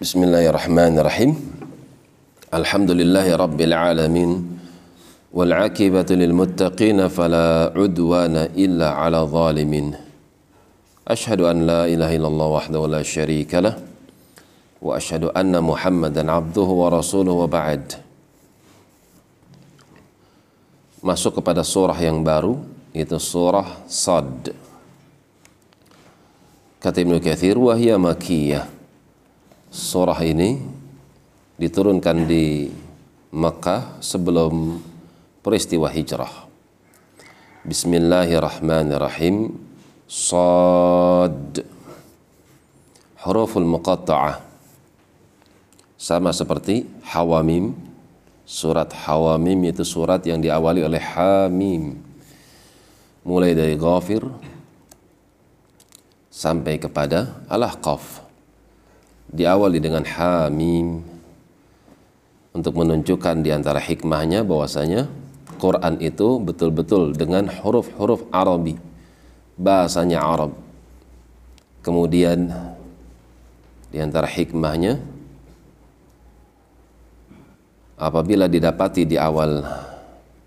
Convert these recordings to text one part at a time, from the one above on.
بسم الله الرحمن الرحيم الحمد لله رب العالمين والعاقبة للمتقين فلا عدوان إلا على ظالمين أشهد أن لا إله إلا الله وحده لا شريك له وأشهد أن محمدا عبده ورسوله وبعد masuk kepada surah yang baru yaitu surah Sad. Kata Ibnu Katsir wahya makiyah. Surah ini diturunkan di Makkah sebelum peristiwa hijrah. Bismillahirrahmanirrahim. Sad. Huruful muqatta'ah. Sama seperti Hawamim. Surat Hawamim itu surat yang diawali oleh Hamim. Mulai dari Ghafir sampai kepada Al-Ahqaf. Diawali dengan Hamim. Untuk menunjukkan di antara hikmahnya bahwasanya Quran itu betul-betul dengan huruf-huruf Arabi, bahasanya Arab. Kemudian di antara hikmahnya apabila didapati di awal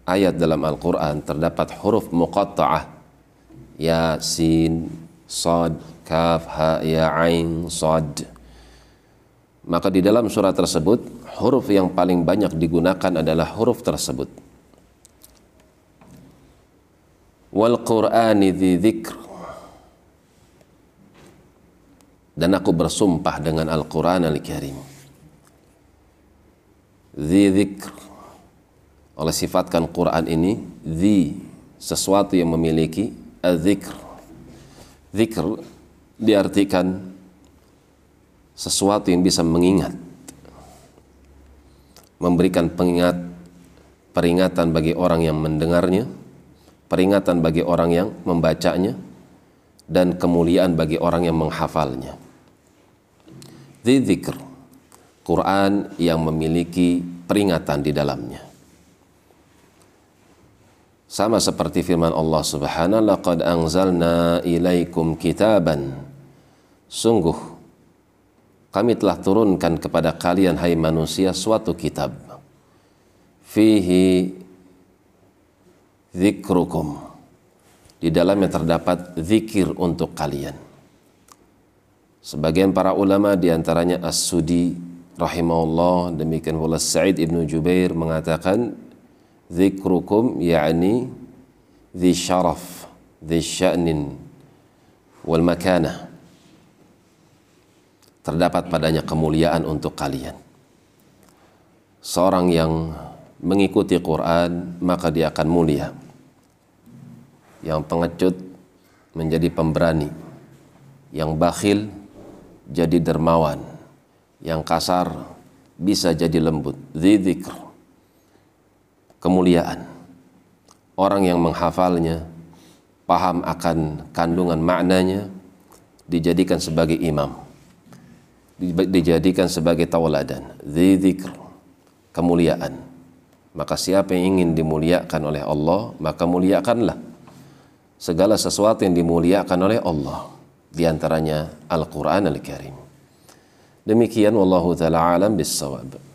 ayat dalam Al-Quran terdapat huruf muqatta'ah. Ya sin sad kaf ha ya ain sad maka di dalam surat tersebut huruf yang paling banyak digunakan adalah huruf tersebut. Wal dan aku bersumpah dengan Al-Quran Al-Karim. Oleh sifatkan Quran ini dzi sesuatu yang memiliki dzikr dzikr diartikan sesuatu yang bisa mengingat memberikan pengingat peringatan bagi orang yang mendengarnya peringatan bagi orang yang membacanya dan kemuliaan bagi orang yang menghafalnya dzikr Quran yang memiliki peringatan di dalamnya. Sama seperti firman Allah Subhanahu laqad anzalna ilaikum kitaban. Sungguh kami telah turunkan kepada kalian hai manusia suatu kitab. Fihi zikrukum. Di dalamnya terdapat zikir untuk kalian. Sebagian para ulama di antaranya As-Sudi rahimahullah demikian pula Sa'id ibnu Jubair mengatakan zikrukum yakni zi syaraf zi sya'nin wal makanah terdapat padanya kemuliaan untuk kalian. Seorang yang mengikuti Quran maka dia akan mulia. Yang pengecut menjadi pemberani. Yang bakhil jadi dermawan. Yang kasar bisa jadi lembut. Dzikr kemuliaan. Orang yang menghafalnya paham akan kandungan maknanya dijadikan sebagai imam dijadikan sebagai tauladan dzikr kemuliaan. Maka siapa yang ingin dimuliakan oleh Allah maka muliakanlah. Segala sesuatu yang dimuliakan oleh Allah di antaranya Al-Quran Al-Karim. Demikian wallahu taala alam bisawab.